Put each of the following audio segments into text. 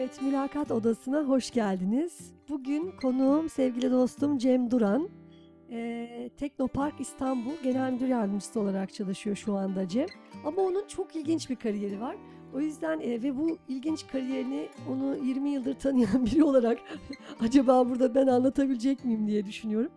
Evet, Mülakat Odası'na hoş geldiniz. Bugün konuğum sevgili dostum Cem Duran. Ee, Teknopark İstanbul Genel Müdür Yardımcısı olarak çalışıyor şu anda Cem. Ama onun çok ilginç bir kariyeri var. O yüzden e, ve bu ilginç kariyerini onu 20 yıldır tanıyan biri olarak acaba burada ben anlatabilecek miyim diye düşünüyorum.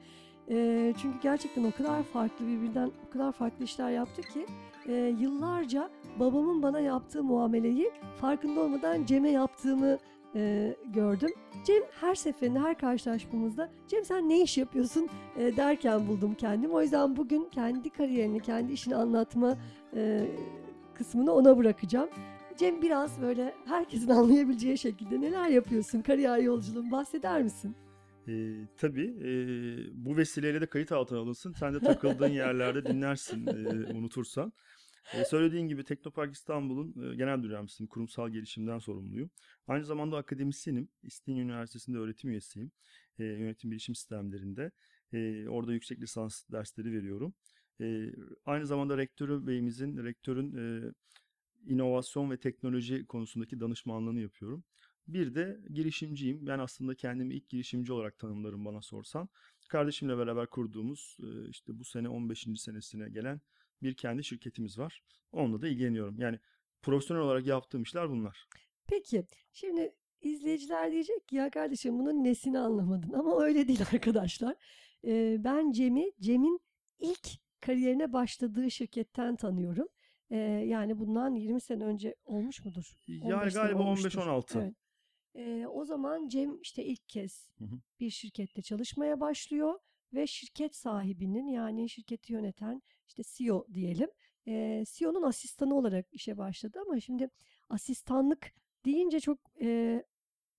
E, çünkü gerçekten o kadar farklı birbirinden o kadar farklı işler yaptı ki e, yıllarca babamın bana yaptığı muameleyi farkında olmadan Cem'e yaptığımı e, gördüm. Cem her seferinde her karşılaşmamızda Cem sen ne iş yapıyorsun e, derken buldum kendimi. O yüzden bugün kendi kariyerini, kendi işini anlatma e, kısmını ona bırakacağım. Cem biraz böyle herkesin anlayabileceği şekilde neler yapıyorsun kariyer yolculuğun bahseder misin? E, tabii e, bu vesileyle de kayıt altına alınsın. Sen de takıldığın yerlerde dinlersin e, unutursan. E, söylediğin gibi Teknopark İstanbul'un e, genel müdür. Kurumsal gelişimden sorumluyum. Aynı zamanda akademisyenim. İstinye Üniversitesi'nde öğretim üyesiyim. E, yönetim bilişim sistemlerinde. E, orada yüksek lisans dersleri veriyorum. E, aynı zamanda rektörü beyimizin, rektörün e, inovasyon ve teknoloji konusundaki danışmanlığını yapıyorum. Bir de girişimciyim. Ben aslında kendimi ilk girişimci olarak tanımlarım bana sorsan. Kardeşimle beraber kurduğumuz e, işte bu sene 15. senesine gelen bir kendi şirketimiz var. Onunla da ilgileniyorum. Yani profesyonel olarak yaptığım işler bunlar. Peki şimdi izleyiciler diyecek ki ya kardeşim bunun nesini anlamadın ama öyle değil arkadaşlar. Ee, ben Cem'i Cem'in ilk kariyerine başladığı şirketten tanıyorum. Ee, yani bundan 20 sene önce olmuş mudur? Yani 15 sene galiba olmuştur. 15-16. Evet. Ee, o zaman Cem işte ilk kez Hı hı. bir şirkette çalışmaya başlıyor ve şirket sahibinin yani şirketi yöneten işte CEO diyelim. E, CEO'nun asistanı olarak işe başladı ama şimdi asistanlık deyince çok e,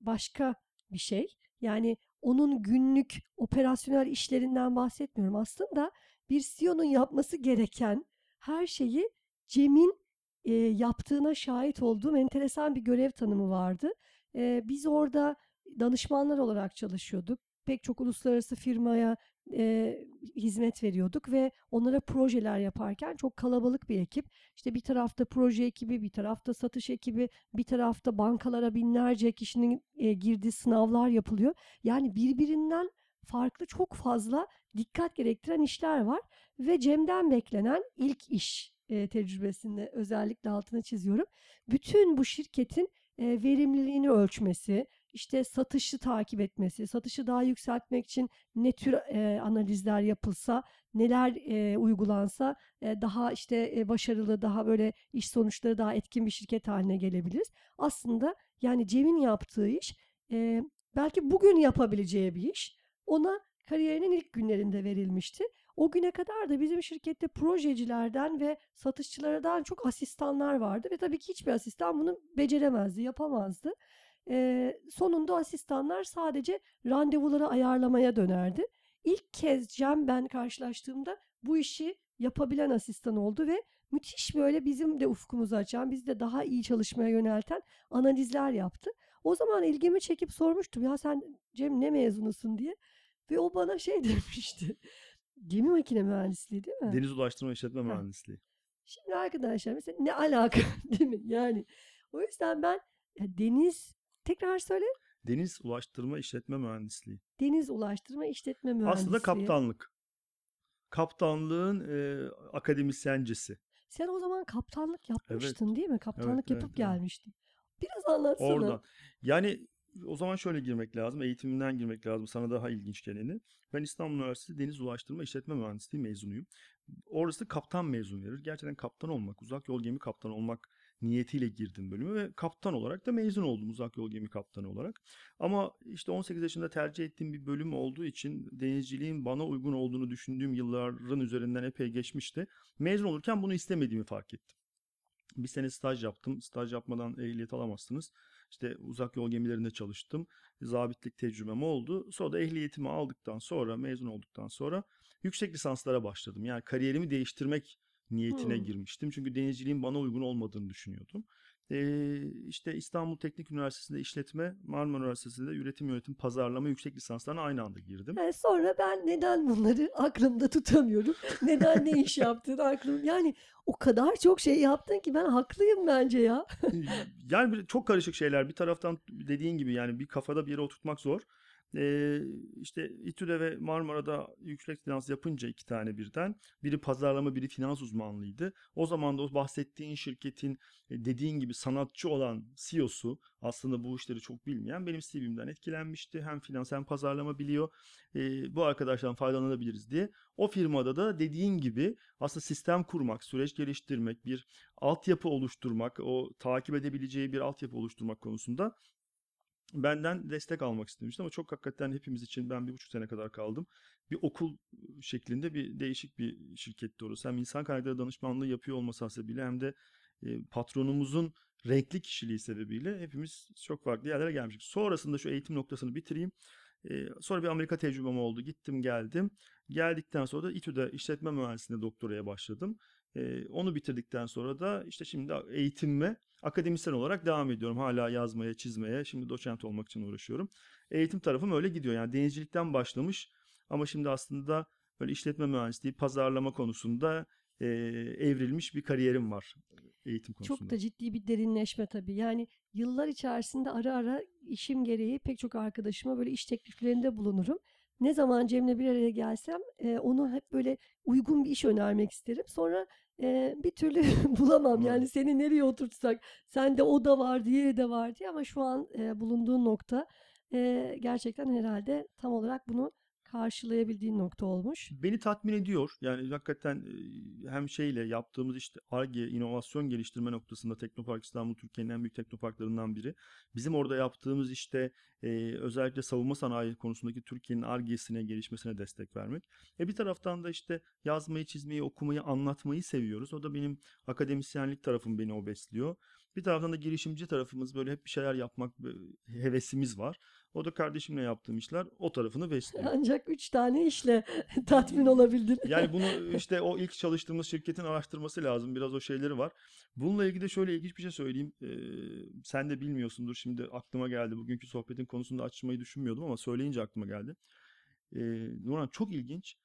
başka bir şey. Yani onun günlük operasyonel işlerinden bahsetmiyorum. Aslında bir CEO'nun yapması gereken her şeyi Cem'in e, yaptığına şahit olduğum enteresan bir görev tanımı vardı. E, biz orada danışmanlar olarak çalışıyorduk. Pek çok uluslararası firmaya e, hizmet veriyorduk ve onlara projeler yaparken çok kalabalık bir ekip. İşte bir tarafta proje ekibi, bir tarafta satış ekibi, bir tarafta bankalara binlerce kişinin e, girdiği sınavlar yapılıyor. Yani birbirinden farklı çok fazla dikkat gerektiren işler var ve Cem'den beklenen ilk iş e, tecrübesinde özellikle altını çiziyorum. Bütün bu şirketin e, verimliliğini ölçmesi, işte satışı takip etmesi, satışı daha yükseltmek için ne tür e, analizler yapılsa, neler e, uygulansa e, daha işte e, başarılı, daha böyle iş sonuçları daha etkin bir şirket haline gelebiliriz. Aslında yani Cem'in yaptığı iş e, belki bugün yapabileceği bir iş. Ona kariyerinin ilk günlerinde verilmişti. O güne kadar da bizim şirkette projecilerden ve satışçılardan çok asistanlar vardı ve tabii ki hiçbir asistan bunu beceremezdi, yapamazdı. Ee, sonunda asistanlar sadece randevuları ayarlamaya dönerdi. İlk kez Cem ben karşılaştığımda bu işi yapabilen asistan oldu ve müthiş böyle bizim de ufkumuzu açan, biz de daha iyi çalışmaya yönelten analizler yaptı. O zaman ilgimi çekip sormuştum ya sen Cem ne mezunusun diye ve o bana şey demişti. Gemi makine mühendisliği değil mi? Deniz Ulaştırma İşletme Ha. Mühendisliği. Şimdi arkadaşlar mesela ne alaka değil mi? Yani o yüzden ben ya deniz tekrar söyle. Deniz Ulaştırma İşletme Mühendisliği. Deniz ulaştırma işletme mühendisliği. Aslında kaptanlık. Kaptanlığın e, akademisyencesi. Sen o zaman kaptanlık yapmıştın değil mi? Kaptanlık Evet, yapıp evet, evet. gelmiştin. Biraz anlatsana. Oradan. Yani o zaman şöyle girmek lazım. Eğitiminden girmek lazım. Sana daha ilginç geleni. Ben İstanbul Üniversitesi Deniz Ulaştırma İşletme Mühendisliği mezunuyum. Orası kaptan mezun verir. Gerçekten kaptan olmak, uzak yol gemi kaptanı olmak niyetiyle girdim bölüme ve kaptan olarak da mezun oldum uzak yol gemi kaptanı olarak. Ama işte 18 yaşında tercih ettiğim bir bölüm olduğu için denizciliğin bana uygun olduğunu düşündüğüm yılların üzerinden epey geçmişti. Mezun olurken bunu istemediğimi fark ettim. Bir sene staj yaptım. Staj yapmadan ehliyet alamazsınız. İşte uzak yol gemilerinde çalıştım. Zabitlik tecrübem oldu. Sonra da ehliyetimi aldıktan sonra, mezun olduktan sonra yüksek lisanslara başladım. Yani kariyerimi değiştirmek niyetine Hmm. girmiştim. Çünkü denizciliğin bana uygun olmadığını düşünüyordum. Ee, işte İstanbul Teknik Üniversitesi'nde işletme, Marmara Üniversitesi'nde üretim yönetim pazarlama yüksek lisanslarına aynı anda girdim. Yani sonra ben neden bunları aklımda tutamıyorum? Neden ne iş yaptığını aklım yani o kadar çok şey yaptın ki ben haklıyım bence ya. Yani çok karışık şeyler. Bir taraftan dediğin gibi yani bir kafada bir yere oturtmak zor. Ee, işte İTÜ'de ve Marmara'da yüksek lisans yapınca iki tane birden. Biri pazarlama, biri finans uzmanlığıydı. O zaman da o bahsettiğin şirketin e, dediğin gibi sanatçı olan CEO'su aslında bu işleri çok bilmeyen benim CV'mden etkilenmişti. Hem finans hem pazarlama biliyor. Ee, bu arkadaşlardan faydalanabiliriz diye. O firmada da dediğin gibi aslında sistem kurmak, süreç geliştirmek, bir altyapı oluşturmak, o takip edebileceği bir altyapı oluşturmak konusunda benden destek almak istemişti ama çok hakikaten hepimiz için ben bir buçuk sene kadar kaldım. Bir okul şeklinde bir değişik bir şirketti orası. Hem insan kaynakları danışmanlığı yapıyor olması hasebiyle hem de patronumuzun renkli kişiliği sebebiyle hepimiz çok farklı yerlere gelmiştik. Sonrasında şu eğitim noktasını bitireyim. Sonra bir Amerika tecrübem oldu. Gittim geldim. Geldikten sonra da İTÜ'de işletme mühendisliğinde doktoraya başladım. E, onu bitirdikten sonra da işte şimdi eğitimime akademisyen olarak devam ediyorum. Hala yazmaya, çizmeye. Şimdi doçent olmak için uğraşıyorum. Eğitim tarafım öyle gidiyor. Yani denizcilikten başlamış ama şimdi aslında böyle işletme mühendisliği, pazarlama konusunda e, evrilmiş bir kariyerim var eğitim konusunda. Çok da ciddi bir derinleşme tabii. Yani yıllar içerisinde ara ara işim gereği pek çok arkadaşıma böyle iş tekliflerinde bulunurum. Ne zaman Cem'le bir araya gelsem e, onu hep böyle uygun bir iş önermek isterim. Sonra e, bir türlü bulamam. Yani seni nereye oturtsak sende o da var, diğeri de var diye. Ama şu an e, bulunduğun nokta e, gerçekten herhalde tam olarak bunu karşılayabildiğin nokta olmuş. Beni tatmin ediyor. Yani hakikaten hem şeyle yaptığımız işte Ar-Ge, inovasyon geliştirme noktasında Teknopark İstanbul Türkiye'nin en büyük teknoparklarından biri. Bizim orada yaptığımız işte e, özellikle savunma sanayi konusundaki Türkiye'nin Ar-Ge'sine, gelişmesine destek vermek. E bir taraftan da işte yazmayı, çizmeyi, okumayı, anlatmayı seviyoruz. O da benim akademisyenlik tarafım beni o besliyor. Bir taraftan da girişimci tarafımız böyle hep bir şeyler yapmak hevesimiz var. O da kardeşimle yaptığım işler o tarafını besliyor. Ancak üç tane işle tatmin olabildin. Yani bunu işte o ilk çalıştığımız şirketin araştırması lazım. Biraz o şeyleri var. Bununla ilgili de şöyle ilginç bir şey söyleyeyim. Ee, sen de bilmiyorsundur şimdi aklıma geldi. Bugünkü sohbetin konusunda açmayı düşünmüyordum ama söyleyince aklıma geldi. Ee, Nurhan çok ilginç.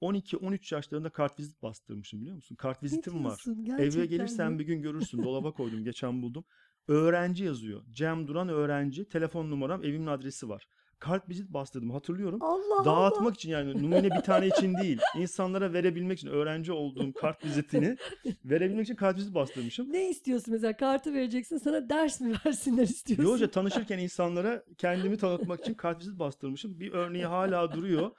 12-13 yaşlarında kartvizit bastırmışım biliyor musun? Kartvizitim var. diyorsun Eve gerçekten gelirsen mi? bir gün görürsün. Dolaba koydum. Geçen buldum. Öğrenci yazıyor. Cem Duran öğrenci. Telefon numaram, evimin adresi var. Kartvizit bastırdım hatırlıyorum. Allah Allah. Dağıtmak için yani numune bir tane için değil. İnsanlara verebilmek için öğrenci olduğum kartvizitini verebilmek için kartvizit bastırmışım. Ne istiyorsun mesela? Kartı vereceksin sana ders mi versinler istiyorsun? Yo hoca tanışırken insanlara kendimi tanıtmak için kartvizit bastırmışım. Bir örneği hala duruyor.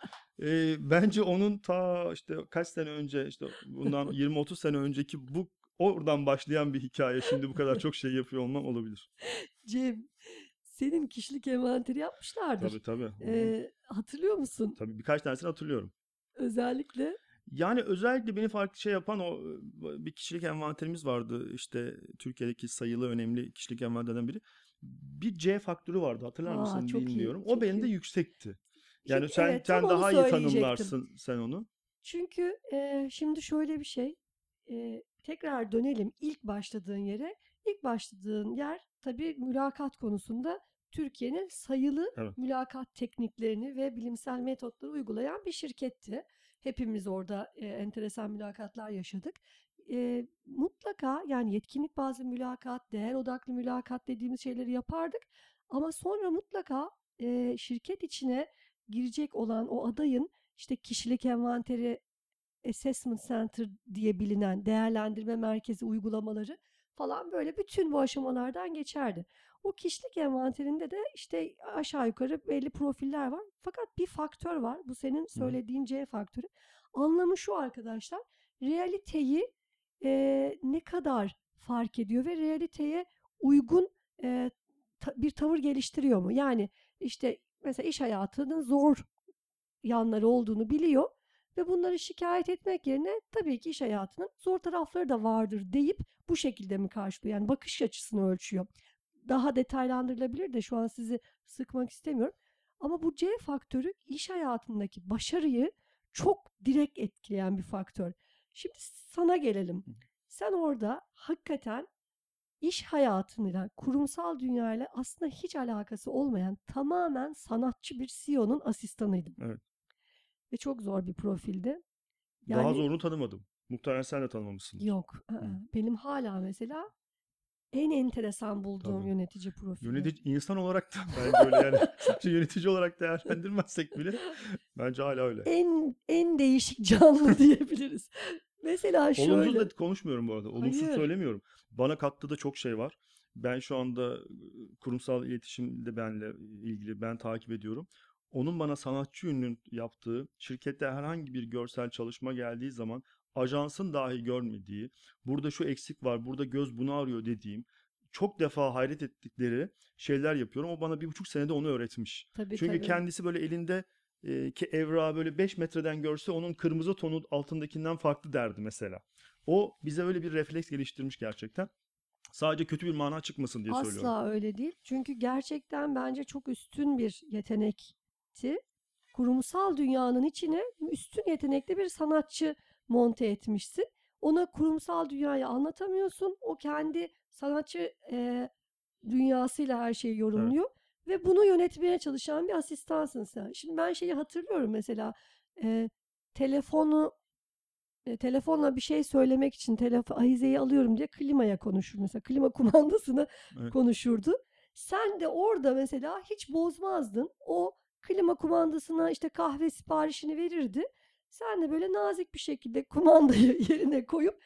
Ee, bence onun ta işte kaç sene önce işte bundan 20-30 sene önceki bu oradan başlayan bir hikaye. Şimdi bu kadar çok şey yapıyor olmam olabilir. Cem, senin kişilik envanteri yapmışlardır. Tabii tabii. Ee, hatırlıyor musun? Tabii birkaç tanesini hatırlıyorum. Özellikle Yani özellikle beni farklı şey yapan o bir kişilik envanterimiz vardı. İşte Türkiye'deki sayılı önemli kişilik envanterlerden biri. Bir C faktörü vardı hatırlar Aa, mısın çok iyi, bilmiyorum. çok O benim de iyi. yüksekti. Yani Şimdi sen evet, sen daha iyi tanımlarsın sen onu. Çünkü e, şimdi şöyle bir şey. e, tekrar dönelim ilk başladığın yere. İlk başladığın yer tabii mülakat konusunda Türkiye'nin sayılı Evet. mülakat tekniklerini ve bilimsel metotları uygulayan bir şirketti. Hepimiz orada e, enteresan mülakatlar yaşadık. E, mutlaka yani yetkinlik bazlı mülakat, değer odaklı mülakat dediğimiz şeyleri yapardık. Ama sonra mutlaka e, şirket içine girecek olan o adayın işte kişilik envanteri Assessment Center diye bilinen değerlendirme merkezi uygulamaları falan böyle bütün bu aşamalardan geçerdi. O kişilik envanterinde de işte aşağı yukarı belli profiller var. Fakat bir faktör var. Bu senin söylediğin C faktörü. Anlamı şu arkadaşlar. Realiteyi eee, ne kadar fark ediyor ve realiteye uygun eee, ta- bir tavır geliştiriyor mu? Yani işte mesela iş hayatının zor yanları olduğunu biliyor ve bunları şikayet etmek yerine tabii ki iş hayatının zor tarafları da vardır deyip bu şekilde mi karşılıyor? Yani bakış açısını ölçüyor. Daha detaylandırılabilir de şu an sizi sıkmak istemiyorum. Ama bu C faktörü iş hayatındaki başarıyı çok direkt etkileyen bir faktör. Şimdi sana gelelim. Sen orada hakikaten iş hayatıyla, kurumsal dünyayla aslında hiç alakası olmayan tamamen sanatçı bir CEO'nun asistanıydım. Evet. Ve çok zor bir profildi. Daha Yani zorunu tanımadım. Muhtemelen sen de tanımamışsındır. yok. ı-ı. Benim hala mesela en enteresan bulduğum Tabii. yönetici profili. Yönetici insan olarak da bence öyle yani sadece yönetici olarak değerlendirmezsek bile bence hala öyle. En en değişik canlı diyebiliriz. Mesela şöyle. Olumsuz da konuşmuyorum bu arada. Olumsuz Hayır. söylemiyorum. Bana kattığı da çok şey var. Ben şu anda kurumsal iletişimde benle ilgili ben takip ediyorum. Onun bana sanatçı ünlü yaptığı şirkette herhangi bir görsel çalışma geldiği zaman ajansın dahi görmediği, burada şu eksik var, burada göz bunu arıyor dediğim çok defa hayret ettikleri şeyler yapıyorum. O bana bir buçuk senede onu öğretmiş. Tabii Çünkü tabii. kendisi böyle elinde e, ki evrağı böyle 5 metreden görse onun kırmızı tonu altındakinden farklı derdi mesela. O bize öyle bir refleks geliştirmiş gerçekten. Sadece kötü bir mana çıkmasın diye söylüyorum. Asla öyle değil. Çünkü gerçekten bence çok üstün bir yetenekti. Kurumsal dünyanın içine üstün yetenekli bir sanatçı monte etmişsin. Ona kurumsal dünyayı anlatamıyorsun. O kendi sanatçı e, dünyasıyla her şeyi yorumluyor. Ve bunu yönetmeye çalışan bir asistansın sen. Şimdi ben şeyi hatırlıyorum mesela e, telefonu e, telefonla bir şey söylemek için telefon ahizeyi alıyorum diye klimaya konuşur mesela. Klima kumandasını Evet. konuşurdu. Sen de orada mesela hiç bozmazdın. O klima kumandasına işte kahve siparişini verirdi. Sen de böyle nazik bir şekilde kumandayı yerine koyup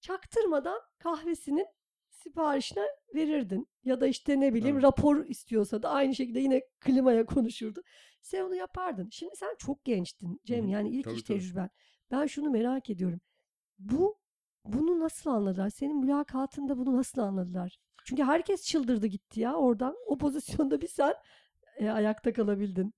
çaktırmadan kahvesinin siparişine verirdin. Ya da işte ne bileyim Evet. rapor istiyorsa da aynı şekilde yine klimaya konuşurdu. Sen onu yapardın. Şimdi sen çok gençtin Cem hı. yani ilk Tabii, iş tabii. tecrüben. Ben şunu merak ediyorum. Bu bunu nasıl anladılar? Senin mülakatında bunu nasıl anladılar? Çünkü herkes çıldırdı gitti ya oradan. O pozisyonda bir sen e, ayakta kalabildin.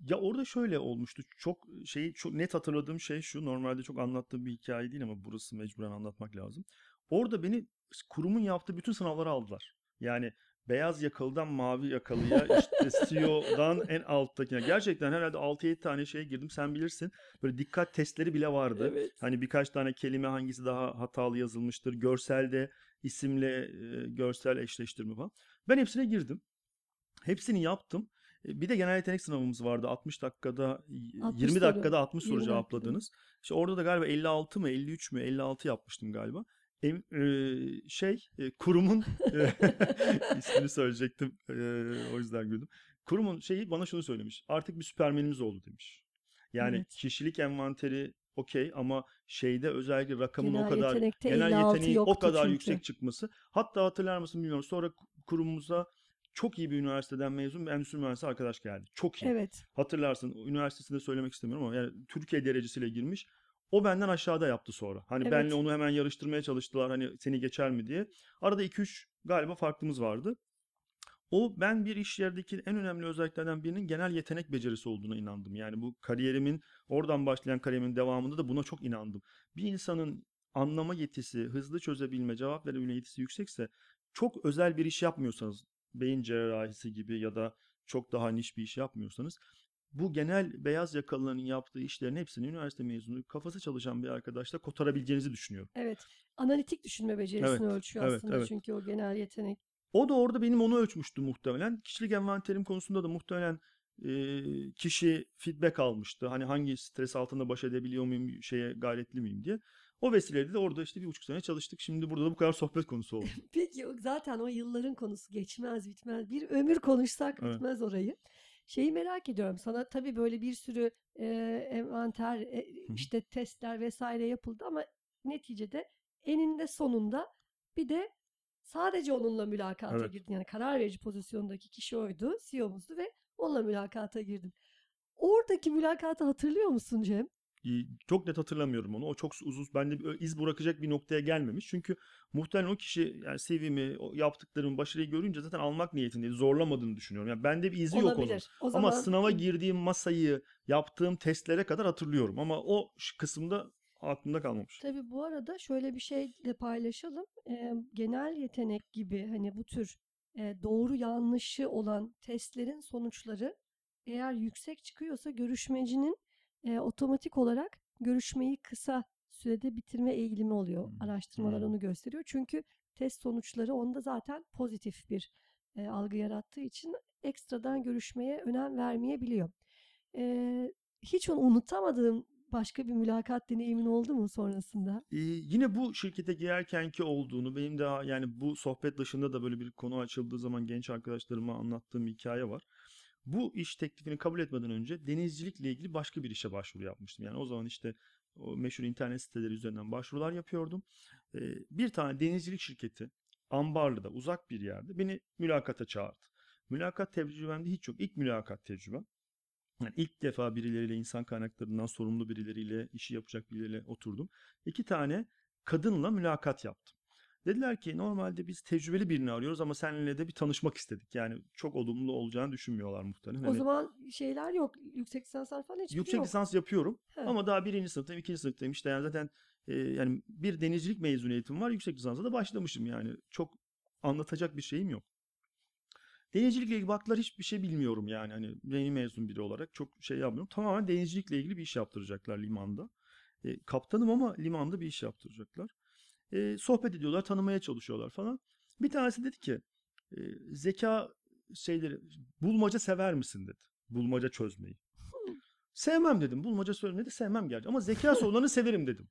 Ya orada şöyle olmuştu. Çok şeyi çok net hatırladığım şey şu. Normalde çok anlattığım bir hikaye değil ama burası mecburen anlatmak lazım. Orada beni kurumun yaptığı bütün sınavlara aldılar. Yani beyaz yakalıdan mavi yakalıya işte CEO'dan en alttakine. Gerçekten herhalde 6-7 tane şeye girdim. Sen bilirsin. Böyle dikkat testleri bile vardı. Evet. Hani birkaç tane kelime hangisi daha hatalı yazılmıştır. Görselde isimle e, görsel eşleştirme falan. Ben hepsine girdim. Hepsini yaptım. E, Bir de genel yetenek sınavımız vardı. 60 dakikada, y- 60 20 soru. dakikada 60 soru 20 dakikada. cevapladınız. İşte orada da galiba 56 mı 53 mü 56 yapmıştım galiba. Em- e, şey e, kurumun e, ismini söyleyecektim. E, o yüzden güldüm. Kurumun şeyi bana şunu söylemiş. Artık bir süpermenimiz oldu demiş. Yani Evet. kişilik envanteri okey ama şeyde özellikle rakamın Genel o kadar genel 56 yeteneğin o kadar çünkü. yüksek çıkması. Hatta hatırlar mısın bilmiyorum. Sonra kurumumuza çok iyi bir üniversiteden mezun bir endüstri mühendisi arkadaş geldi. Çok iyi. Evet. Hatırlarsın üniversitesini de söylemek istemiyorum ama yani Türkiye derecesiyle girmiş. O benden aşağıda yaptı sonra. Hani Evet. benle onu hemen yarıştırmaya çalıştılar hani seni geçer mi diye. Arada 2-3 galiba farklımız vardı. O ben bir iş yerdeki en önemli özelliklerden birinin genel yetenek becerisi olduğuna inandım. Yani bu kariyerimin oradan başlayan kariyerimin devamında da buna çok inandım. Bir insanın anlama yetisi, hızlı çözebilme, cevap verebilme yetisi yüksekse çok özel bir iş yapmıyorsanız, beyin cerrahisi gibi ya da çok daha niş bir iş yapmıyorsanız bu genel beyaz yakalıların yaptığı işlerin hepsini üniversite mezunu kafası çalışan bir arkadaşla kotarabileceğinizi düşünüyorum. Evet. Analitik düşünme becerisini Evet, ölçüyor evet, aslında evet. çünkü o genel yetenek. O da orada benim onu ölçmüştü muhtemelen. Kişilik envanterim konusunda da muhtemelen e, kişi feedback almıştı. Hani hangi stres altında baş edebiliyor muyum, şeye gayretli miyim diye. O vesileyle de orada işte bir buçuk sene çalıştık. Şimdi burada da bu kadar sohbet konusu oldu. Peki zaten o yılların konusu geçmez bitmez. Bir ömür konuşsak Evet. bitmez orayı. Şeyi merak ediyorum. Sana tabii böyle bir sürü e, envanter, e, işte testler vesaire yapıldı ama neticede eninde sonunda bir de sadece onunla mülakata Evet. girdin. Yani karar verici pozisyondaki kişi oydu, CEO'muzdu ve onunla mülakata girdin. Oradaki mülakatı hatırlıyor musun Cem? Çok net hatırlamıyorum onu. O çok uzun, bende bir iz bırakacak bir noktaya gelmemiş. Çünkü muhtemelen o kişi yani CV'mi, o yaptıklarımı, başarıyı görünce zaten almak niyetindeydi. Zorlamadığını düşünüyorum. Yani bende bir izi yok onun. Olabilir. O Ama zaman sınava girdiğim masayı, yaptığım testlere kadar hatırlıyorum. Ama o kısımda aklımda kalmamış. Tabii bu arada şöyle bir şey de paylaşalım. Eee, genel yetenek gibi hani bu tür eee, doğru yanlışı olan testlerin sonuçları eğer yüksek çıkıyorsa görüşmecinin eee, otomatik olarak görüşmeyi kısa sürede bitirme eğilimi oluyor. Hmm, Araştırmalar hmm. onu gösteriyor. Çünkü test sonuçları onda zaten pozitif bir e, algı yarattığı için ekstradan görüşmeye önem vermeyebiliyor. E, hiç onu unutamadığım başka bir mülakat deneyimin oldu mu sonrasında? Ee, yine bu şirkete girerkenki olduğunu benim daha yani bu sohbet dışında da böyle bir konu açıldığı zaman genç arkadaşlarıma anlattığım hikaye var. Bu iş teklifini kabul etmeden önce denizcilikle ilgili başka bir işe başvuru yapmıştım. Yani o zaman işte o meşhur internet siteleri üzerinden başvurular yapıyordum. Ee, bir tane denizcilik şirketi Ambarlı'da uzak bir yerde beni mülakata çağırdı. Mülakat tecrübemde hiç yok. İlk mülakat tecrübem. Yani ilk defa birileriyle insan kaynaklarından sorumlu birileriyle işi yapacak birileriyle oturdum. İki tane kadınla mülakat yaptım. Dediler ki normalde biz tecrübeli birini arıyoruz ama seninle de bir tanışmak istedik. Yani çok olumlu olacağını düşünmüyorlar muhtemelen. O Hani zaman şeyler yok. Yüksek lisanslar falan hiçbiri yüksek yok. lisans yapıyorum He. ama daha birinci sınıftayım, ikinci sınıftayım. İşte yani zaten e, yani bir denizcilik mezuniyetim var. Yüksek lisansa da başlamışım yani. Çok anlatacak bir şeyim yok. Denizcilikle ilgili baktılar hiçbir şey bilmiyorum yani hani yeni mezun biri olarak çok şey yapmıyorum. Tamamen denizcilikle ilgili bir iş yaptıracaklar limanda. E, kaptanım ama limanda bir iş yaptıracaklar. E, sohbet ediyorlar, tanımaya çalışıyorlar falan. Bir tanesi dedi ki e, zeka şeyleri bulmaca sever misin dedi. Bulmaca çözmeyi. Sevmem dedim. Bulmaca çözmeyi de sevmem gerçi ama zeka sorularını severim dedim.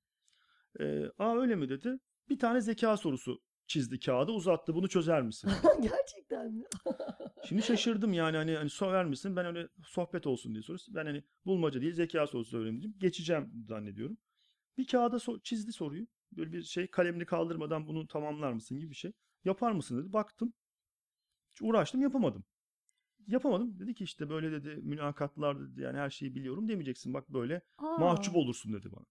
E, Aa öyle mi dedi. Bir tane zeka sorusu çizdi kağıda uzattı. Bunu çözer misin? Gerçekten mi? Şimdi şaşırdım yani hani, hani sorar mısın? Ben öyle sohbet olsun diye soruyorsun. Ben hani bulmaca değil zeka sorusu öğreneyim dedim. Geçeceğim zannediyorum. Bir kağıda so- çizdi soruyu. Böyle bir şey kalemini kaldırmadan bunu tamamlar mısın gibi bir şey. Yapar mısın dedi. Baktım. Hiç uğraştım yapamadım. Yapamadım. Dedi ki işte böyle dedi mülakatlar dedi yani her şeyi biliyorum demeyeceksin. Bak böyle Aa, mahcup olursun dedi bana.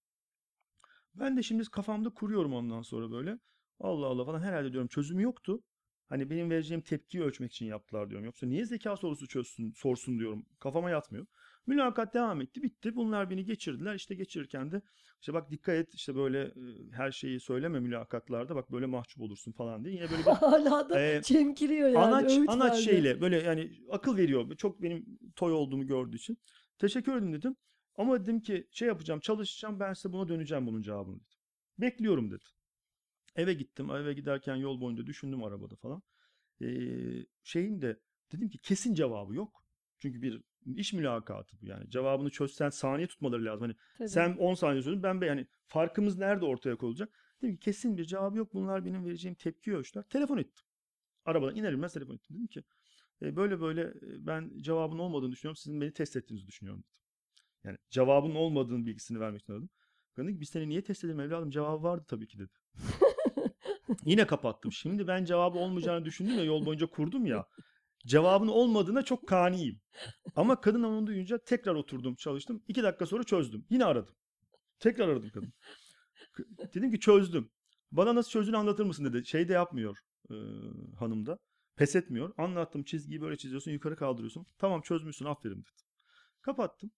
Ben de şimdi kafamda kuruyorum ondan sonra böyle. Allah Allah falan herhalde diyorum çözümü yoktu. Hani benim vereceğim tepkiyi ölçmek için yaptılar diyorum. Yoksa niye zeka sorusu çözsün, sorsun diyorum. Kafama yatmıyor. Mülakat devam etti, bitti. Bunlar beni geçirdiler. İşte geçirirken de işte bak dikkat et işte böyle e, her şeyi söyleme mülakatlarda bak böyle mahcup olursun falan diye. Yine böyle bir Hala da Ee, çemkiriyor yani. anaç öğüt anaç verdi. şeyle böyle yani akıl veriyor. Çok benim toy olduğumu gördüğü için. Teşekkür ederim dedim. Ama dedim ki şey yapacağım, çalışacağım. Ben size buna döneceğim bunun cevabını dedim. Bekliyorum dedi. Eve gittim. Eve giderken yol boyunca düşündüm arabada falan. Ee, şeyin de dedim ki kesin cevabı yok. Çünkü bir iş mülakatı bu yani. Cevabını çözsen saniye tutmaları lazım. Hani Tabii. sen 10 saniye söyledin ben be yani farkımız nerede ortaya konulacak? Dedim ki kesin bir cevabı yok. Bunlar benim vereceğim tepki ölçüler. Telefon ettim. Arabadan iner inmez telefon ettim. Dedim ki "E, böyle böyle e, ben cevabın olmadığını düşünüyorum. Sizin beni test ettiğinizi düşünüyorum dedim. Yani cevabın olmadığını bilgisini vermek için aradım. Dedim ki biz seni niye test edelim evladım? Cevabı vardı tabii ki dedi. Yine kapattım. Şimdi ben cevabı olmayacağını düşündüm ya yol boyunca kurdum ya. Cevabın olmadığına çok kaniyim. Ama kadın onu duyunca tekrar oturdum çalıştım. İki dakika sonra çözdüm. Yine aradım. Tekrar aradım kadın. Dedim ki çözdüm. Bana nasıl çözdüğünü anlatır mısın dedi. Şey de yapmıyor e, hanım da. Pes etmiyor. Anlattım çizgiyi böyle çiziyorsun yukarı kaldırıyorsun. Tamam çözmüşsün aferin dedi. Kapattım.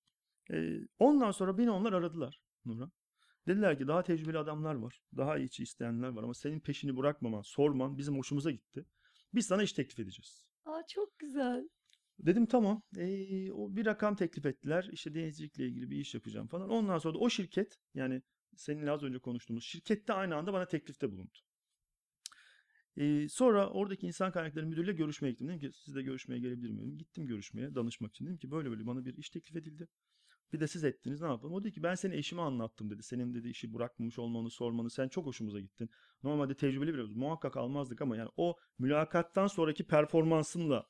E, ondan sonra beni onlar aradılar Nurhan. Dediler ki daha tecrübeli adamlar var. Daha iyi isteyenler var ama senin peşini bırakmaman, sorman bizim hoşumuza gitti. Biz sana iş teklif edeceğiz. Aa, çok güzel. Dedim tamam. Ee, o bir rakam teklif ettiler. İşte denizcilikle ilgili bir iş yapacağım falan. Ondan sonra da o şirket yani seninle az önce konuştuğumuz şirkette aynı anda bana teklifte bulundu. Ee, sonra oradaki insan kaynakları müdürüyle görüşmeye gittim. Dedim ki siz de görüşmeye gelebilir miyim? Gittim görüşmeye danışmak için. Dedim ki böyle böyle bana bir iş teklif edildi. Bir de siz ettiniz ne yapalım? O dedi ki ben seni eşime anlattım dedi. Senin dedi işi bırakmamış olmanı sormanı sen çok hoşumuza gittin. Normalde tecrübeli biri muhakkak almazdık ama yani o mülakattan sonraki performansınla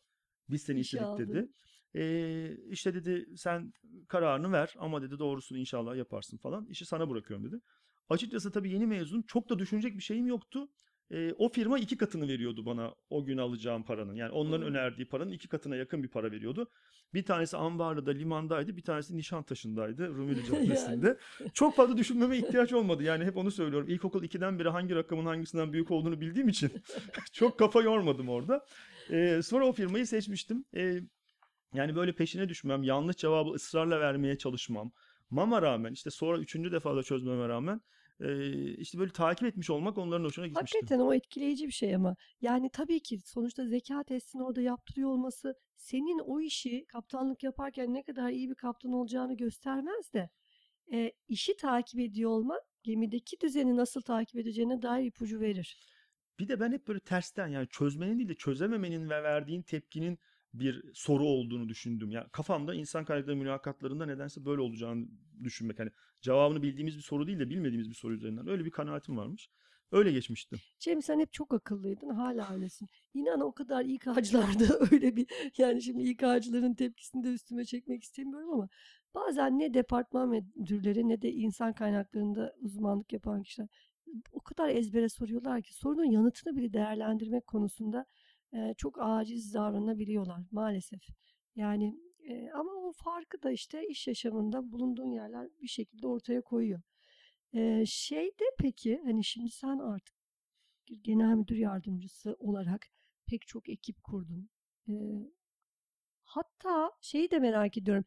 biz seni İşe istedik dedi. aldın. Ee, işte dedi sen kararını ver ama dedi doğrusunu inşallah yaparsın falan. İşi sana bırakıyorum dedi. Açıkçası tabii yeni mezun çok da düşünecek bir şeyim yoktu. Ee, o firma iki katını veriyordu bana o gün alacağım paranın. Yani onların Hmm. önerdiği paranın iki katına yakın bir para veriyordu. Bir tanesi Ambarlı'da limandaydı. Bir tanesi Nişantaşı'ndaydı Rumeli Caddesi'nde. Çok fazla düşünmeme ihtiyaç olmadı. Yani hep onu söylüyorum. İlkokul 2'den beri hangi rakamın hangisinden büyük olduğunu bildiğim için çok kafa yormadım orada. Ee, sonra o firmayı seçmiştim. Ee, yani böyle peşine düşmem, yanlış cevabı ısrarla vermeye çalışmam. Mama rağmen işte sonra üçüncü defada çözmeme rağmen e, işte böyle takip etmiş olmak onların hoşuna gitmişti. Hakikaten o etkileyici bir şey ama. Yani tabii ki sonuçta zeka testini orada yaptırıyor olması senin o işi kaptanlık yaparken ne kadar iyi bir kaptan olacağını göstermez de e, işi takip ediyor olman gemideki düzeni nasıl takip edeceğine dair ipucu verir. Bir de ben hep böyle tersten yani çözmenin değil de çözememenin ve verdiğin tepkinin bir soru olduğunu düşündüm. Yani kafamda insan kaynakları mülakatlarında nedense böyle olacağını düşünmek. Hani cevabını bildiğimiz bir soru değil de bilmediğimiz bir soru üzerinden. Öyle bir kanaatim varmış. Öyle geçmişti. Cem sen hep çok akıllıydın. Hala öylesin. İnan o kadar İK'cılarda öyle bir yani şimdi İK'cıların tepkisini de üstüme çekmek istemiyorum ama bazen ne departman müdürleri ne de insan kaynaklarında uzmanlık yapan kişiler o kadar ezbere soruyorlar ki sorunun yanıtını bile değerlendirmek konusunda çok aciz davranabiliyorlar maalesef. Yani ama o farkı da işte iş yaşamında bulunduğun yerler bir şekilde ortaya koyuyor. E, şeyde peki hani şimdi sen artık genel müdür yardımcısı olarak pek çok ekip kurdun. Hatta şeyi de merak ediyorum.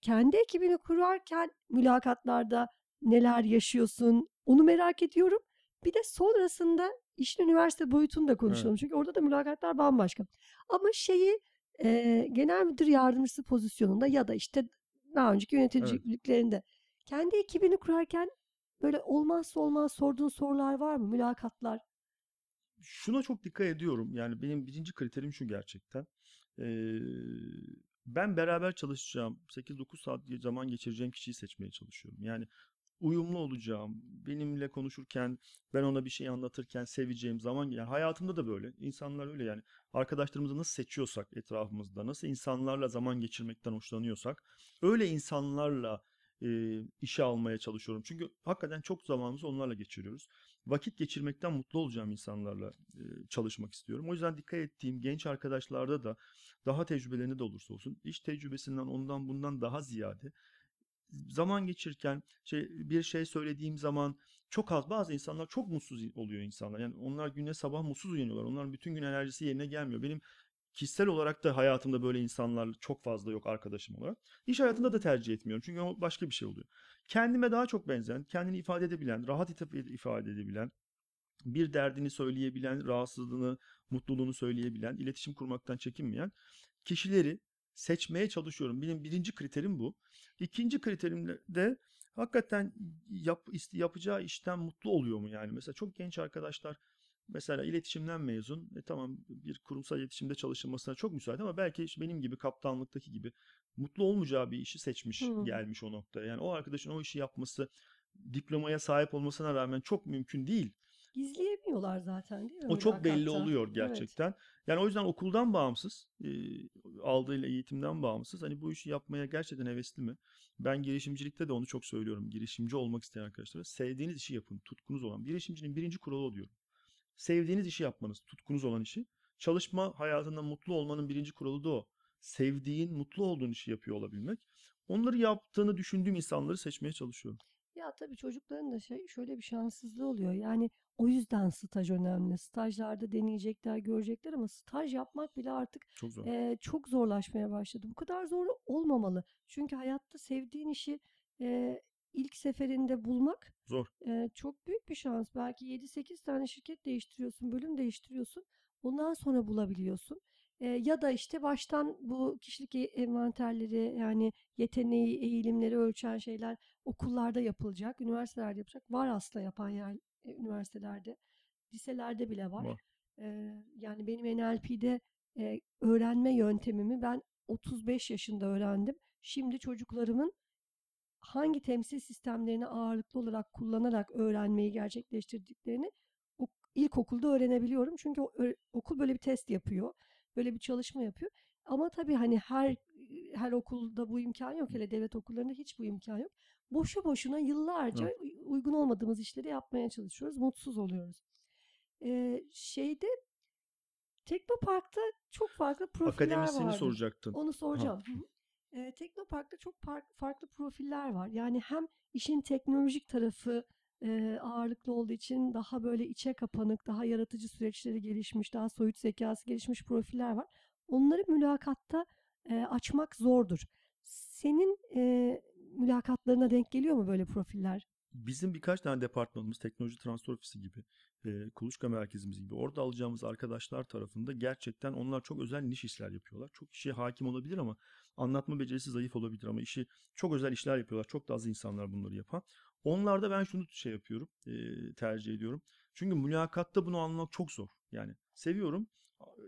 Kendi ekibini kurarken mülakatlarda neler yaşıyorsun onu merak ediyorum. Bir de sonrasında işin üniversite boyutunu da konuşalım. Evet. Çünkü orada da mülakatlar bambaşka. Ama şeyi e, genel müdür yardımcısı pozisyonunda ya da işte daha önceki yöneticiliklerinde kendi ekibini kurarken böyle olmazsa olmaz sorduğun sorular var mı? Mülakatlar. Şuna çok dikkat ediyorum. Yani benim birinci kriterim şu gerçekten. Ee, ben beraber çalışacağım, 8-9 saat zaman geçireceğim kişiyi seçmeye çalışıyorum. Yani uyumlu olacağım. Benimle konuşurken, ben ona bir şey anlatırken seveceğim zaman yani hayatımda da böyle. İnsanlar öyle yani. Arkadaşlarımızı nasıl seçiyorsak etrafımızda, nasıl insanlarla zaman geçirmekten hoşlanıyorsak, öyle insanlarla e, işe almaya çalışıyorum. Çünkü hakikaten çok zamanımızı onlarla geçiriyoruz. Vakit geçirmekten mutlu olacağım insanlarla e, çalışmak istiyorum. O yüzden dikkat ettiğim genç arkadaşlarda da daha tecrübelerinde de olursa olsun iş tecrübesinden ondan bundan daha ziyade zaman geçirirken şey bir şey söylediğim zaman çok az bazı insanlar çok mutsuz oluyor insanlar. Yani onlar güne sabah mutsuz uyanıyorlar. Onların bütün gün enerjisi yerine gelmiyor. Benim kişisel olarak da hayatımda böyle insanlar çok fazla yok arkadaşım olarak. İş hayatında da tercih etmiyorum. Çünkü o başka bir şey oluyor. Kendime daha çok benzeyen, kendini ifade edebilen, rahat ifade edebilen, bir derdini söyleyebilen, rahatsızlığını, mutluluğunu söyleyebilen, iletişim kurmaktan çekinmeyen kişileri seçmeye çalışıyorum. Benim birinci kriterim bu. İkinci kriterim de hakikaten yap, yapacağı işten mutlu oluyor mu yani? Mesela çok genç arkadaşlar mesela iletişimden mezun. E tamam bir kurumsal iletişimde çalışılmasına çok müsait ama belki işte benim gibi kaptanlıktaki gibi mutlu olmayacağı bir işi seçmiş Hmm. gelmiş o noktaya. Yani o arkadaşın o işi yapması diplomaya sahip olmasına rağmen çok mümkün değil. Gizleyemiyorlar zaten değil mi? O çok belli oluyor Evet. gerçekten. Yani o yüzden okuldan bağımsız, e, aldığı eğitimden bağımsız. Hani bu işi yapmaya gerçekten hevesli mi? Ben girişimcilikte de onu çok söylüyorum. Girişimci olmak isteyen arkadaşlara sevdiğiniz işi yapın, tutkunuz olan. Girişimcinin birinci kuralı diyorum. Sevdiğiniz işi yapmanız, tutkunuz olan işi. Çalışma hayatında mutlu olmanın birinci kuralı da o. Sevdiğin, mutlu olduğun işi yapıyor olabilmek. Onları yaptığını düşündüğüm insanları seçmeye çalışıyorum. Ya tabii çocukların da şey şöyle bir şanssızlığı oluyor. Yani o yüzden staj önemli. Stajlarda deneyecekler, görecekler ama staj yapmak bile artık Çok zor. e, çok zorlaşmaya başladı. Bu kadar zor olmamalı. Çünkü hayatta sevdiğin işi e, ilk seferinde bulmak Zor. e, çok büyük bir şans. Belki 7-8 tane şirket değiştiriyorsun, bölüm değiştiriyorsun. Ondan sonra bulabiliyorsun. E, ya da işte baştan bu kişilik e- envanterleri yani yeteneği, eğilimleri ölçen şeyler okullarda yapılacak, üniversitelerde yapılacak. Var aslında yapan yer e, üniversitelerde, liselerde bile var. Var. E, yani benim NLP'de e, öğrenme yöntemimi ben 35 yaşında öğrendim. Şimdi çocuklarımın hangi temsil sistemlerini ağırlıklı olarak kullanarak öğrenmeyi gerçekleştirdiklerini ok- ilkokulda öğrenebiliyorum. Çünkü okul böyle bir test yapıyor. Böyle bir çalışma yapıyor. Ama tabii hani her her okulda bu imkan yok. Hele devlet okullarında hiç bu imkan yok. Boşu boşuna yıllarca uy- uygun olmadığımız işleri yapmaya çalışıyoruz. Mutsuz oluyoruz. Ee, şeyde Teknopark'ta çok farklı profiller Akademisini vardır. soracaktın. Onu soracağım. Hı hı. Ee, Teknopark'ta çok par- farklı profiller var. Yani hem işin teknolojik tarafı e, ağırlıklı olduğu için daha böyle içe kapanık, daha yaratıcı süreçleri gelişmiş, daha soyut zekası gelişmiş profiller var. Onları mülakatta e, açmak zordur. Senin e, mülakatlarına denk geliyor mu böyle profiller? Bizim birkaç tane departmanımız teknoloji transfer ofisi gibi, e, kuluçka merkezimiz gibi orada alacağımız arkadaşlar tarafında gerçekten onlar çok özel niş işler yapıyorlar. Çok işe hakim olabilir ama anlatma becerisi zayıf olabilir ama işi çok özel işler yapıyorlar. Çok da az insanlar bunları yapan. Onlarda ben şunu şey yapıyorum, e, tercih ediyorum. Çünkü mülakatta bunu anlamak çok zor. Yani seviyorum,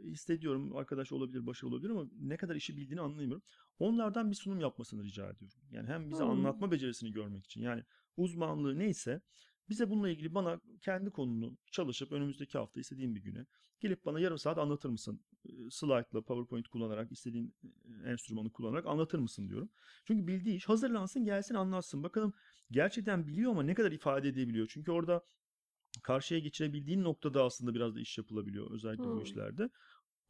hissediyorum arkadaş olabilir, başarılı olabilir ama ne kadar işi bildiğini anlayamıyorum. Onlardan bir sunum yapmasını rica ediyorum. Yani hem bize Hmm. anlatma becerisini görmek için yani uzmanlığı neyse bize bununla ilgili bana kendi konunu çalışıp önümüzdeki hafta istediğim bir güne gelip bana yarım saat anlatır mısın? Slide'la, PowerPoint kullanarak, istediğin e, enstrümanı kullanarak anlatır mısın diyorum. Çünkü bildiği iş hazırlansın, gelsin anlatsın. Bakalım gerçekten biliyor ama ne kadar ifade edebiliyor? Çünkü orada karşıya geçirebildiğin noktada aslında biraz da iş yapılabiliyor özellikle bu Hmm. işlerde.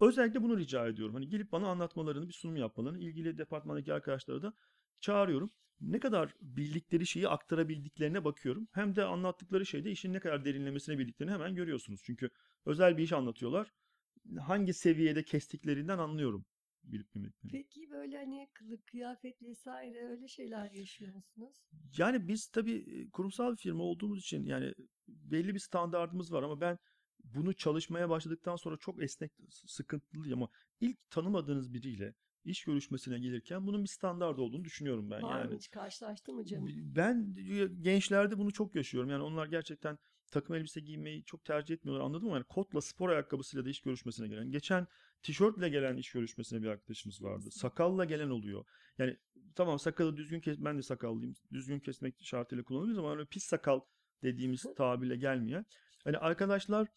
Özellikle bunu rica ediyorum. Hani gelip bana anlatmalarını, bir sunum yapmalarını, ilgili departmandaki arkadaşları da çağırıyorum. Ne kadar bildikleri şeyi aktarabildiklerine bakıyorum. Hem de anlattıkları şeyde işin ne kadar derinlemesine bildiklerini hemen görüyorsunuz. Çünkü özel bir iş anlatıyorlar. Hangi seviyede kestiklerinden anlıyorum bilip. Peki böyle hani kılık, kıyafet vesaire öyle şeyler yaşıyor musunuz? Yani biz tabii kurumsal bir firma olduğumuz için yani belli bir standardımız var ama ben bunu çalışmaya başladıktan sonra çok esnek, s- sıkıntılıyım ama ilk tanımadığınız biriyle iş görüşmesine gelirken bunun bir standart olduğunu düşünüyorum ben Var mı yani. hiç karşılaştın mı Cem? Ben gençlerde bunu çok yaşıyorum. Yani onlar gerçekten takım elbise giymeyi çok tercih etmiyorlar anladım ama yani kotla spor ayakkabısıyla da iş görüşmesine gelen. Geçen tişörtle gelen iş görüşmesine bir arkadaşımız vardı. Sakalla gelen oluyor. Yani tamam sakalı düzgün kes ben de sakallıyım. Düzgün kesmek şartıyla kullanılıyoruz ama öyle pis sakal dediğimiz tabirle gelmeyen. Hani arkadaşlar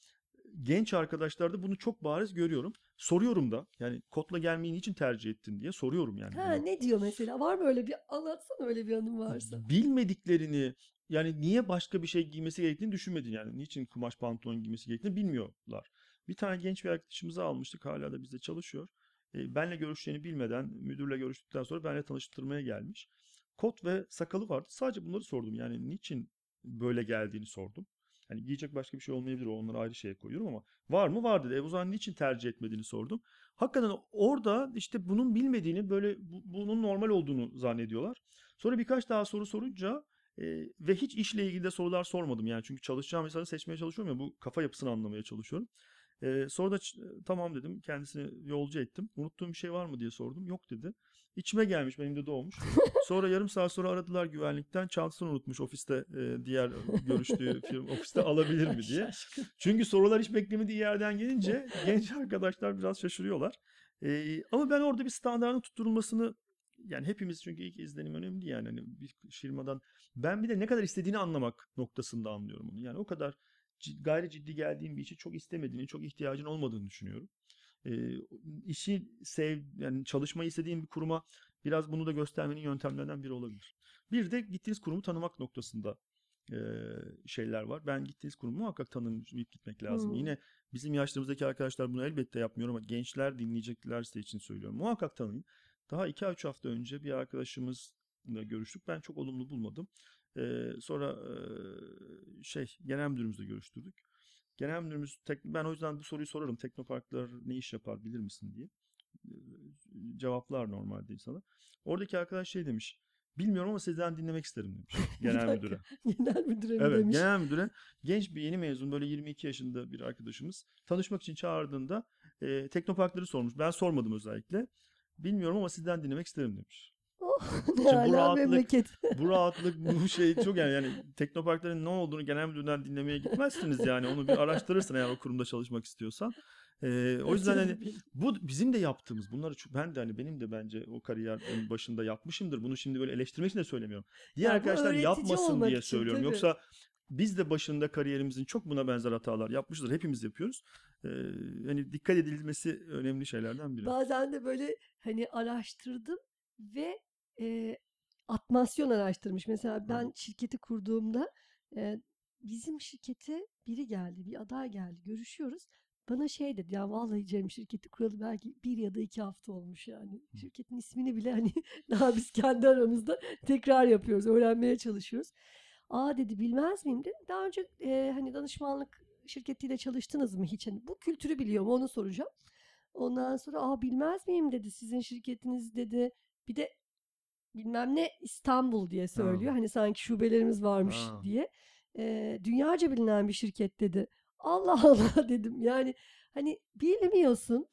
genç arkadaşlarda bunu çok bariz görüyorum. Soruyorum da yani kotla gelmeyi niçin tercih ettin diye soruyorum yani. Ha bunu. ne diyor mesela? Var mı öyle bir anlatsana öyle bir anın varsa. bilmediklerini yani niye başka bir şey giymesi gerektiğini düşünmedin yani. Niçin kumaş pantolon giymesi gerektiğini bilmiyorlar. Bir tane genç bir arkadaşımızı almıştık. Hala da bizde çalışıyor. E, benle görüşeceğini bilmeden müdürle görüştükten sonra benle tanıştırmaya gelmiş. Kot ve sakalı vardı. Sadece bunları sordum. Yani niçin böyle geldiğini sordum. Hani giyecek başka bir şey olmayabilir. Onları ayrı şeye koyuyorum ama var mı? Var dedi. E o niçin tercih etmediğini sordum. Hakikaten orada işte bunun bilmediğini böyle bu- bunun normal olduğunu zannediyorlar. Sonra birkaç daha soru sorunca e, ve hiç işle ilgili de sorular sormadım yani çünkü çalışacağım insanı seçmeye çalışıyorum ya bu kafa yapısını anlamaya çalışıyorum. E, sonra da tamam dedim kendisini yolcu ettim. Unuttuğum bir şey var mı diye sordum. Yok dedi. İçime gelmiş benim de doğmuş. Sonra yarım saat sonra aradılar güvenlikten çantasını unutmuş ofiste e, diğer görüştüğü firma ofiste alabilir mi diye. Çünkü sorular hiç beklemediği yerden gelince genç arkadaşlar biraz şaşırıyorlar. Ee, ama ben orada bir standartın tutturulmasını yani hepimiz çünkü ilk izlenim önemli yani hani bir firmadan ben bir de ne kadar istediğini anlamak noktasında anlıyorum onu. Yani o kadar gayri ciddi geldiğim bir işi çok istemediğini, çok ihtiyacın olmadığını düşünüyorum. İşi sev yani çalışmayı istediğin bir kuruma biraz bunu da göstermenin yöntemlerinden biri olabilir. Bir de gittiğiniz kurumu tanımak noktasında e, şeyler var. Ben gittiğiniz kurumu muhakkak tanıyıp gitmek lazım. Hmm. Yine bizim yaşlarımızdaki arkadaşlar bunu elbette yapmıyor ama gençler dinleyeceklerse için söylüyorum. Muhakkak tanıyın. Daha 2-3 hafta önce bir arkadaşımızla görüştük. Ben çok olumlu bulmadım. Sonra e, şey genel müdürümüzle görüştürdük. Genel müdürümüz ben o yüzden bu soruyu sorarım. Teknoparklar ne iş yapar bilir misin diye. Ee, cevaplar normalde insana. Oradaki arkadaş şey demiş. Bilmiyorum ama sizden dinlemek isterim demiş. Genel müdüre. Genel müdüre mi Evet, demiş? genel müdüre genç bir yeni mezun böyle 22 yaşında bir arkadaşımız tanışmak için çağırdığında e, teknoparkları sormuş. Ben sormadım özellikle. Bilmiyorum ama sizden dinlemek isterim demiş. Oh, ne Şimdi bu rahatlık- memleket. Bu rahatlık bu şey çok yani yani teknoparkların ne olduğunu genel müdürden dinlemeye gitmezsiniz yani onu bir araştırırsın eğer o kurumda çalışmak istiyorsan. E, o yüzden hani bu bizim de yaptığımız bunları ben de hani benim de bence o kariyerin başında yapmışımdır. Bunu şimdi böyle eleştirmek için de söylemiyorum. Diğer Ya arkadaşlar yapmasın diye için, söylüyorum. tabii. Yoksa biz de başında kariyerimizin çok buna benzer hatalar yapmışızdır. Hepimiz yapıyoruz. Ee, hani dikkat edilmesi önemli şeylerden biri. Bazen de böyle hani araştırdım ve e, atmasyon araştırmış. Mesela ben şirketi kurduğumda e, bizim şirkete biri geldi, bir aday geldi. Görüşüyoruz. Bana şey dedi ya vallahi Cem şirketi kuralı belki bir ya da iki hafta olmuş yani. Şirketin ismini bile hani daha biz kendi aramızda tekrar yapıyoruz, öğrenmeye çalışıyoruz. Aa dedi bilmez miyim dedim. Daha önce e, hani danışmanlık şirketiyle çalıştınız mı hiç? Hani bu kültürü biliyor mu onu soracağım. Ondan sonra aa bilmez miyim dedi sizin şirketiniz dedi. Bir de bilmem ne İstanbul diye söylüyor. Hani sanki şubelerimiz varmış Ha. diye. Ee, dünyaca bilinen bir şirket dedi. Allah Allah dedim. Yani hani bilmiyorsun.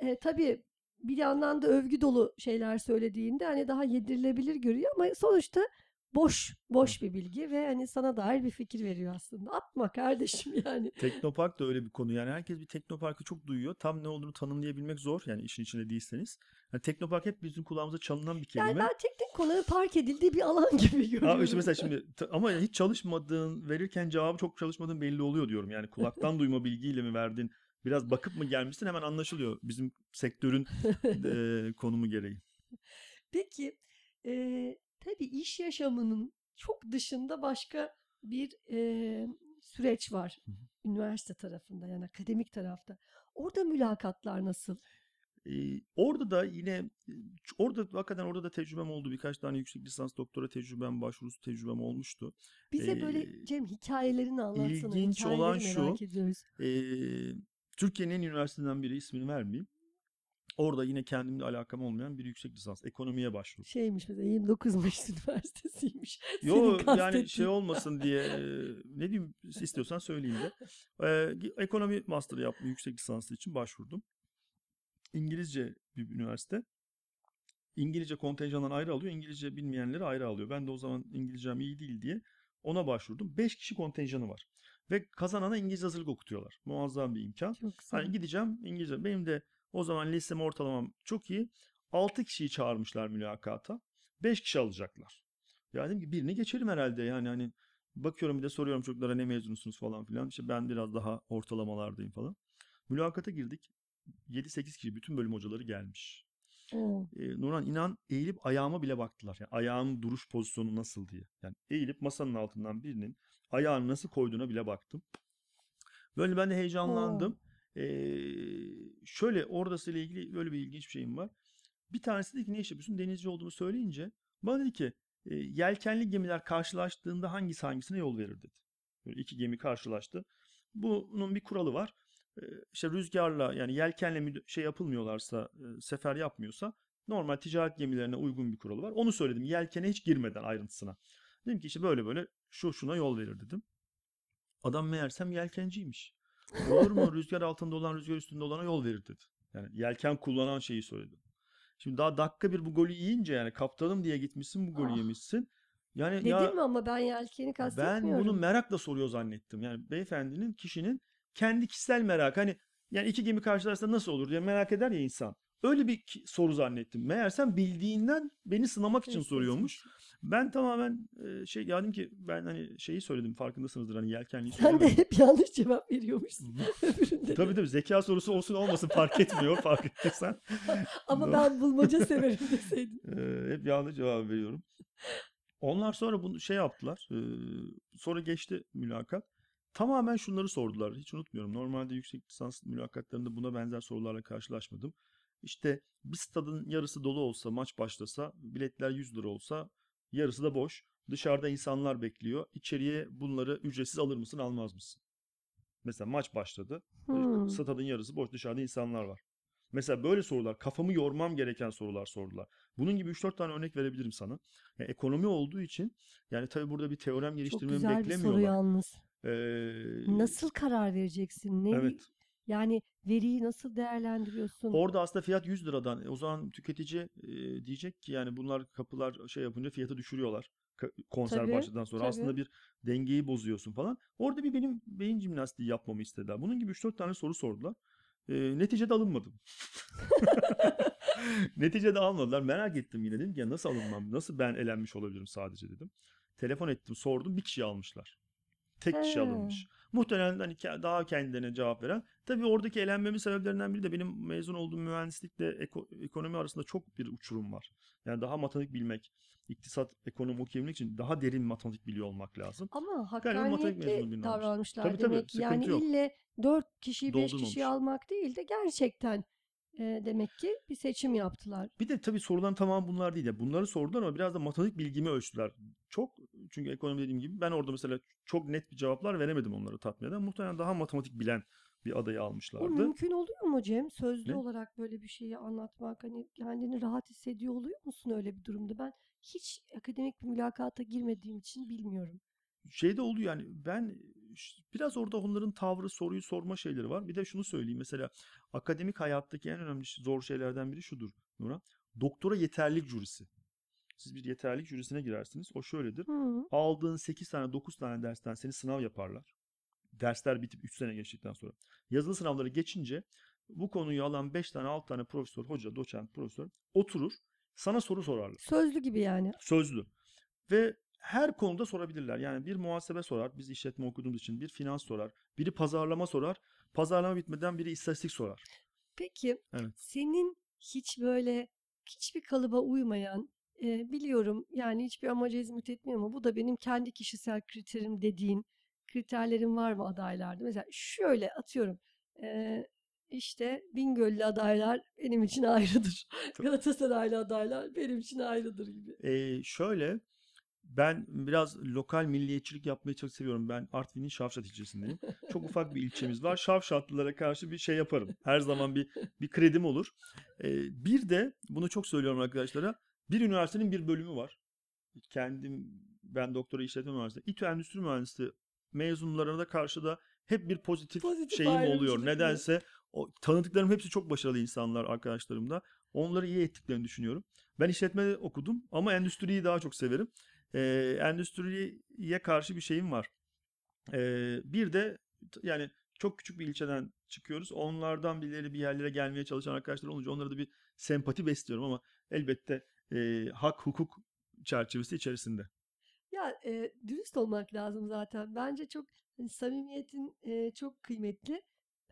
E, tabii bir yandan da övgü dolu şeyler söylediğinde hani daha yedirilebilir görüyor ama sonuçta boş boş bir bilgi ve hani sana dair bir fikir veriyor aslında. Atma kardeşim yani. Teknopark da öyle bir konu. Yani herkes bir teknoparkı çok duyuyor. Tam ne olduğunu tanımlayabilmek zor. Yani işin içinde değilseniz. Yani teknopark hep bizim kulağımıza çalınan bir kelime. Yani ben teknik konuların park edildiği bir alan gibi görüyorum. Ama işte mesela şimdi ama hiç çalışmadığın, verirken cevabı çok çalışmadığın belli oluyor diyorum. Yani kulaktan duyma bilgiyle mi verdin? Biraz bakıp mı gelmişsin hemen anlaşılıyor bizim sektörün e, konumu gereği. Peki e, tabii iş yaşamının çok dışında başka bir e, süreç var Hı hı. üniversite tarafında yani akademik tarafta. Orada mülakatlar nasıl? Ee, orada da yine e, orada hakikaten orada da tecrübem oldu. Birkaç tane yüksek lisans doktora tecrübem, başvurusu tecrübem olmuştu. Bize böyle Ee, Cem hikayelerini anlatsana. ilginç hikayeleri olan şu, merak ediyoruz. Ee, Türkiye'nin en iyi üniversitelerinden biri ismini vermeyeyim. Orada yine kendimle alakam olmayan bir yüksek lisans. Ekonomiye başvurdum. Şeymiş mesela 29 Mayıs Üniversitesi'ymiş. Senin Yo yani şey olmasın diye e, ne diyeyim istiyorsan söyleyeyim de. Ee, ekonomi master yapma yüksek lisansı için başvurdum. İngilizce bir üniversite. İngilizce kontenjandan ayrı alıyor. İngilizce bilmeyenleri ayrı alıyor. Ben de o zaman İngilizcem iyi değil diye ona başvurdum. 5 kişi kontenjanı var. Ve kazanana İngilizce hazırlık okutuyorlar. Muazzam bir imkan. Çok. Hani gideceğim İngilizce. Benim de o zaman listem ortalamam çok iyi. 6 kişiyi çağırmışlar mülakata. 5 kişi alacaklar. Ya dedim ki birini geçerim herhalde yani hani bakıyorum bir de soruyorum çocuklara ne mezunusunuz falan filan. İşte ben biraz daha ortalamalardayım falan. Mülakata girdik. 7-8 kişi bütün bölüm hocaları gelmiş. Oo. E, Nurhan inan eğilip ayağıma bile baktılar. Yani ayağımın duruş pozisyonu nasıl diye. Yani eğilip masanın altından birinin ayağını nasıl koyduğuna bile baktım. Böyle ben de heyecanlandım. Ee, şöyle oradasıyla ilgili böyle bir ilginç bir şeyim var. Bir tanesi dedi ki ne iş yapıyorsun? Denizci olduğumu söyleyince bana dedi ki e, yelkenli gemiler karşılaştığında hangisi hangisine yol verir dedi. Böyle iki gemi karşılaştı. Bunun bir kuralı var. Ee, işte rüzgarla yani yelkenle şey yapılmıyorlarsa, e, sefer yapmıyorsa normal ticaret gemilerine uygun bir kuralı var. Onu söyledim yelkene hiç girmeden ayrıntısına. Dedim ki işte böyle böyle şu şuna yol verir dedim. Adam meğersem yelkenciymiş. Olur mu rüzgar altında olan rüzgar üstünde olana yol verir dedi. Yani yelken kullanan şeyi söyledi. Şimdi daha dakika bir bu golü yiyince yani kaptanım diye gitmişsin bu golü Ah. yemişsin. Yani Dedin ya mi ama ben yelkeni ben kastetmiyorum. bunu merakla soruyor zannettim. Yani beyefendinin kişinin kendi kişisel merak. Hani yani iki gemi karşılarsa nasıl olur diye merak eder ya insan. Öyle bir soru zannettim. Meğersem bildiğinden beni sınamak için soruyormuş. Ben tamamen e, şey dedim ki ben hani şeyi söyledim farkındasınızdır hani yelkenliği Sen de hep yanlış cevap veriyormuşsun. Öbüründe. Tabii tabii zeka sorusu olsun olmasın fark etmiyor fark ettiysen. Ama ben bulmaca severim deseydin. Hep yanlış cevap veriyorum. Onlar sonra bunu şey yaptılar. sonra geçti mülakat. Tamamen şunları sordular. Hiç unutmuyorum. Normalde yüksek lisans mülakatlarında buna benzer sorularla karşılaşmadım. İşte bir stadın yarısı dolu olsa, maç başlasa, biletler 100 lira olsa, yarısı da boş. Dışarıda insanlar bekliyor. İçeriye bunları ücretsiz alır mısın, almaz mısın? Mesela maç başladı. Hmm. Stadın yarısı boş, dışarıda insanlar var. Mesela böyle sorular, kafamı yormam gereken sorular sordular. Bunun gibi 3-4 tane örnek verebilirim sana. Yani ekonomi olduğu için yani tabii burada bir teorem Çok geliştirmemi güzel bir soru beklemiyorlar. yalnız. Ee, Nasıl karar vereceksin? Ne, Evet. Yani veriyi nasıl değerlendiriyorsun? Orada aslında fiyat 100 liradan. E, O zaman tüketici e, diyecek ki yani bunlar kapılar şey yapınca fiyatı düşürüyorlar. Konser Tabii, başladıktan sonra tabii. aslında bir dengeyi bozuyorsun falan. Orada bir benim beyin jimnastiği yapmamı istediler. Bunun gibi 3-4 tane soru sordular. E, neticede alınmadım. neticede almadılar. Merak ettim yine dedim ki ya nasıl alınmam? Nasıl ben elenmiş olabilirim sadece dedim. Telefon ettim sordum bir kişi almışlar. Tek kişi He. alınmış. Muhtemelen hani ke- daha kendilerine cevap veren. Tabii oradaki elenmemin sebeplerinden biri de benim mezun olduğum mühendislikle eko- ekonomi arasında çok bir uçurum var. Yani daha matematik bilmek, iktisat, ekonomi okuyabilmek için daha derin matematik biliyor olmak lazım. Ama Galiba matematik mezunu hakkaniyetli birini davranmışlar Tabii, tabii, demek ki. Yani sıkıntı yok. ille 4 kişiyi 5 Doldurmamış. kişiyi almak değil de gerçekten e, demek ki bir seçim yaptılar. Bir de tabii sorulan tamam bunlar değil. Yani bunları sordular ama biraz da matematik bilgimi ölçtüler. Çok çünkü ekonomi dediğim gibi ben orada mesela çok net bir cevaplar veremedim onlara tatmin eden. Muhtemelen daha matematik bilen bir adayı almışlardı. mümkün oluyor mu Cem? Sözlü Ne? olarak böyle bir şeyi anlatmak hani kendini rahat hissediyor oluyor musun öyle bir durumda? Ben hiç akademik bir mülakata girmediğim için bilmiyorum. şey de oluyor yani ben biraz orada onların tavrı soruyu sorma şeyleri var. Bir de şunu söyleyeyim mesela akademik hayattaki en önemli zor şeylerden biri şudur Nurhan. Doktora yeterlilik jürisi. Siz bir yeterlilik jürisine girersiniz. O şöyledir. Hı. Aldığın 8 tane 9 tane dersten seni sınav yaparlar. Dersler bitip 3 sene geçtikten sonra. Yazılı sınavları geçince bu konuyu alan 5 tane 6 tane profesör, hoca, doçent, profesör oturur. Sana soru sorarlar. Sözlü gibi yani. Sözlü. Ve her konuda sorabilirler. Yani bir muhasebe sorar. Biz işletme okuduğumuz için bir finans sorar. Biri pazarlama sorar. Pazarlama bitmeden biri istatistik sorar. Peki Evet. senin hiç böyle hiçbir kalıba uymayan e, biliyorum yani hiçbir amaca hizmet etmiyor ama bu da benim kendi kişisel kriterim dediğin kriterlerin var mı adaylarda? Mesela şöyle atıyorum e, işte Bingöllü adaylar benim için ayrıdır. Galatasaraylı adaylar benim için ayrıdır gibi. Ee, şöyle ben biraz lokal milliyetçilik yapmayı çok seviyorum. Ben Artvin'in Şavşat ilçesindeyim. Çok ufak bir ilçemiz var. Şavşatlılara karşı bir şey yaparım. Her zaman bir bir kredim olur. Ee, bir de bunu çok söylüyorum arkadaşlara. Bir üniversitenin bir bölümü var. Kendim ben doktora işletme mühendisliği. İTÜ Endüstri Mühendisliği mezunlarına da karşı da hep bir pozitif, Pozitif şeyim oluyor. Nedense o tanıdıklarım hepsi çok başarılı insanlar arkadaşlarım da. Onları iyi ettiklerini düşünüyorum. Ben işletme okudum ama endüstriyi daha çok severim. Ee, endüstriye karşı bir şeyim var. Ee, bir de yani çok küçük bir ilçeden çıkıyoruz. Onlardan birileri bir yerlere gelmeye çalışan arkadaşlar olunca onlara da bir sempati besliyorum ama elbette e, hak hukuk çerçevesi içerisinde. Ya e, dürüst olmak lazım zaten. Bence çok hani, samimiyetin e, çok kıymetli.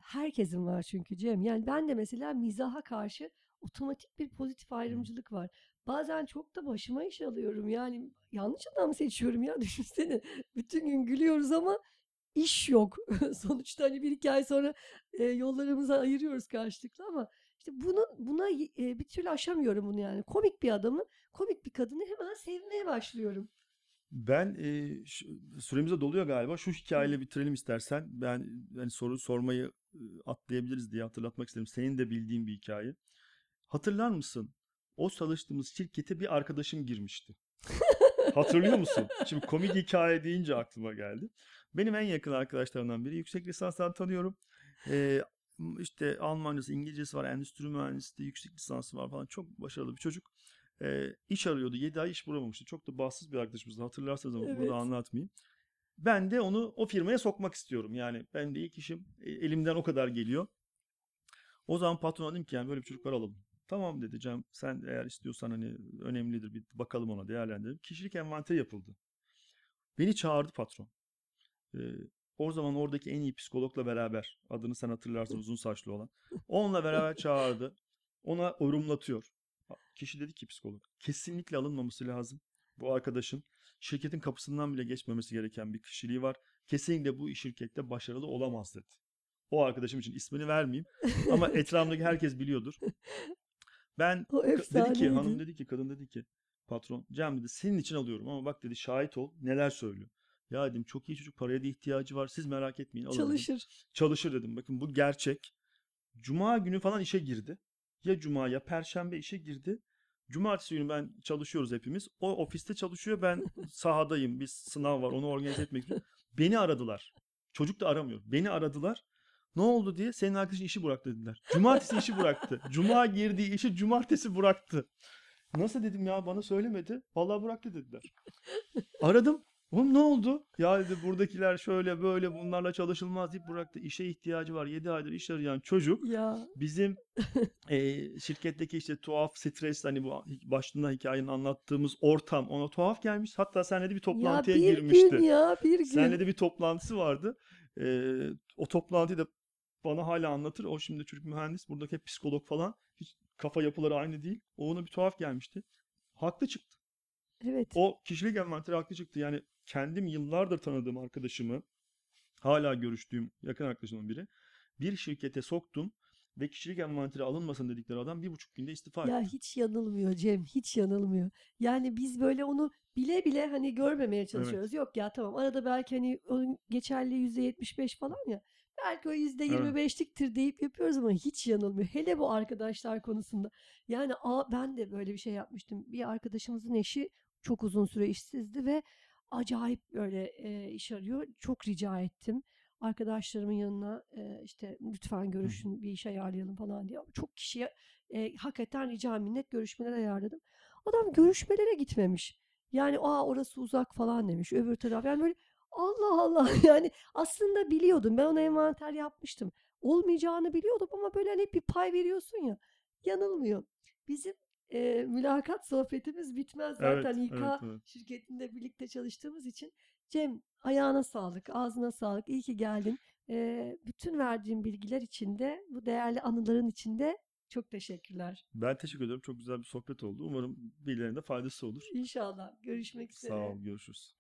Herkesin var çünkü Cem. Yani ben de mesela mizaha karşı otomatik bir pozitif ayrımcılık var. Bazen çok da başıma iş alıyorum. Yani yanlış adam seçiyorum ya düşünsene. Bütün gün gülüyoruz ama iş yok. Sonuçta hani bir iki ay sonra e, yollarımızı ayırıyoruz karşılıklı ama işte bunu buna e, bir türlü aşamıyorum bunu yani. Komik bir adamı, komik bir kadını hemen sevmeye başlıyorum. Ben e, süremize doluyor galiba. Şu hikayeyle bitirelim istersen. Ben hani soru sormayı e, atlayabiliriz diye hatırlatmak istedim. Senin de bildiğin bir hikaye. Hatırlar mısın? O çalıştığımız şirkete bir arkadaşım girmişti. Hatırlıyor musun? Şimdi komik hikaye deyince aklıma geldi. Benim en yakın arkadaşlarımdan biri. Yüksek lisanstan tanıyorum. Ee, işte Almancası, İngilizcesi var, endüstri mühendisliği, yüksek lisansı var falan. Çok başarılı bir çocuk. Ee, iş arıyordu. 7 ay iş bulamamıştı. Çok da bahtsız bir arkadaşımızdı. Hatırlarsanız ama Evet. burada anlatmayayım. Ben de onu o firmaya sokmak istiyorum. Yani ben de ilk işim e, elimden o kadar geliyor. O zaman patrona dedim ki yani böyle bir çocuk var alalım. Tamam dedi Cem sen eğer istiyorsan hani önemlidir bir bakalım ona değerlendirelim. Kişilik envanteri yapıldı. Beni çağırdı patron. Ee, o zaman oradaki en iyi psikologla beraber adını sen hatırlarsın uzun saçlı olan. Onunla beraber çağırdı. Ona yorumlatıyor. Kişi dedi ki psikolog kesinlikle alınmaması lazım. Bu arkadaşın şirketin kapısından bile geçmemesi gereken bir kişiliği var. Kesinlikle bu şirkette başarılı olamaz dedi. O arkadaşım için ismini vermeyeyim ama etrafımdaki herkes biliyordur. Ben dedi ki hanım dedi ki kadın dedi ki patron Cem dedi senin için alıyorum ama bak dedi şahit ol neler söylüyor. Ya dedim çok iyi çocuk paraya da ihtiyacı var siz merak etmeyin dedim. Çalışır. Çalışır dedim bakın bu gerçek. Cuma günü falan işe girdi. Ya cuma ya perşembe işe girdi. Cumartesi günü ben çalışıyoruz hepimiz. O ofiste çalışıyor ben sahadayım. Bir sınav var onu organize etmek için. Beni aradılar. Çocuk da aramıyor. Beni aradılar. Ne oldu diye senin arkadaşın işi bıraktı dediler. Cumartesi işi bıraktı. Cuma girdiği işi cumartesi bıraktı. Nasıl dedim ya bana söylemedi. Vallahi bıraktı dediler. Aradım. Oğlum ne oldu? Ya dedi buradakiler şöyle böyle bunlarla çalışılmaz deyip bıraktı. İşe ihtiyacı var. 7 aydır iş arayan çocuk Ya bizim eee, şirketteki işte tuhaf stres hani bu başında hikayenin anlattığımız ortam ona tuhaf gelmiş. Hatta senle de bir ya toplantıya bir girmişti. gün ya bir gün. Seninle de bir toplantısı vardı. Ee, o toplantıyı da bana hala anlatır. O şimdi çocuk mühendis. Buradaki hep psikolog falan. Hiç kafa yapıları aynı değil. O ona bir tuhaf gelmişti. Haklı çıktı. Evet. O kişilik envanteri haklı çıktı. Yani kendim yıllardır tanıdığım arkadaşımı hala görüştüğüm yakın arkadaşımın biri bir şirkete soktum ve kişilik envanteri alınmasın dedikleri adam bir buçuk günde istifa Ya etti. hiç yanılmıyor Cem, hiç yanılmıyor. Yani biz böyle onu bile bile hani görmemeye çalışıyoruz. Yok ya tamam arada belki hani onun geçerli yüzde yetmiş beş falan ya. Belki o yüzde yirmi beşliktir deyip yapıyoruz ama hiç yanılmıyor. Hele bu arkadaşlar konusunda. Yani a, ben de böyle bir şey yapmıştım. Bir arkadaşımızın eşi çok uzun süre işsizdi ve acayip böyle e, iş arıyor. Çok rica ettim. Arkadaşlarımın yanına e, işte lütfen görüşün bir iş ayarlayalım falan diye. Çok kişiye e, hakikaten rica minnet görüşmeler ayarladım. Adam görüşmelere gitmemiş. Yani aa orası uzak falan demiş. Öbür taraf yani böyle Allah Allah yani aslında biliyordum. Ben ona envanter yapmıştım. Olmayacağını biliyordum ama böyle hani hep bir pay veriyorsun ya. Yanılmıyor. Bizim e, mülakat sohbetimiz bitmez Evet, zaten İK evet, evet. şirketinde birlikte çalıştığımız için. Cem ayağına sağlık, ağzına sağlık. İyi ki geldin. E, bütün verdiğin bilgiler için de bu değerli anıların için de çok teşekkürler. Ben teşekkür ederim. Çok güzel bir sohbet oldu. Umarım birilerine de faydası olur. İnşallah. Görüşmek üzere. Sağ ol. Görüşürüz.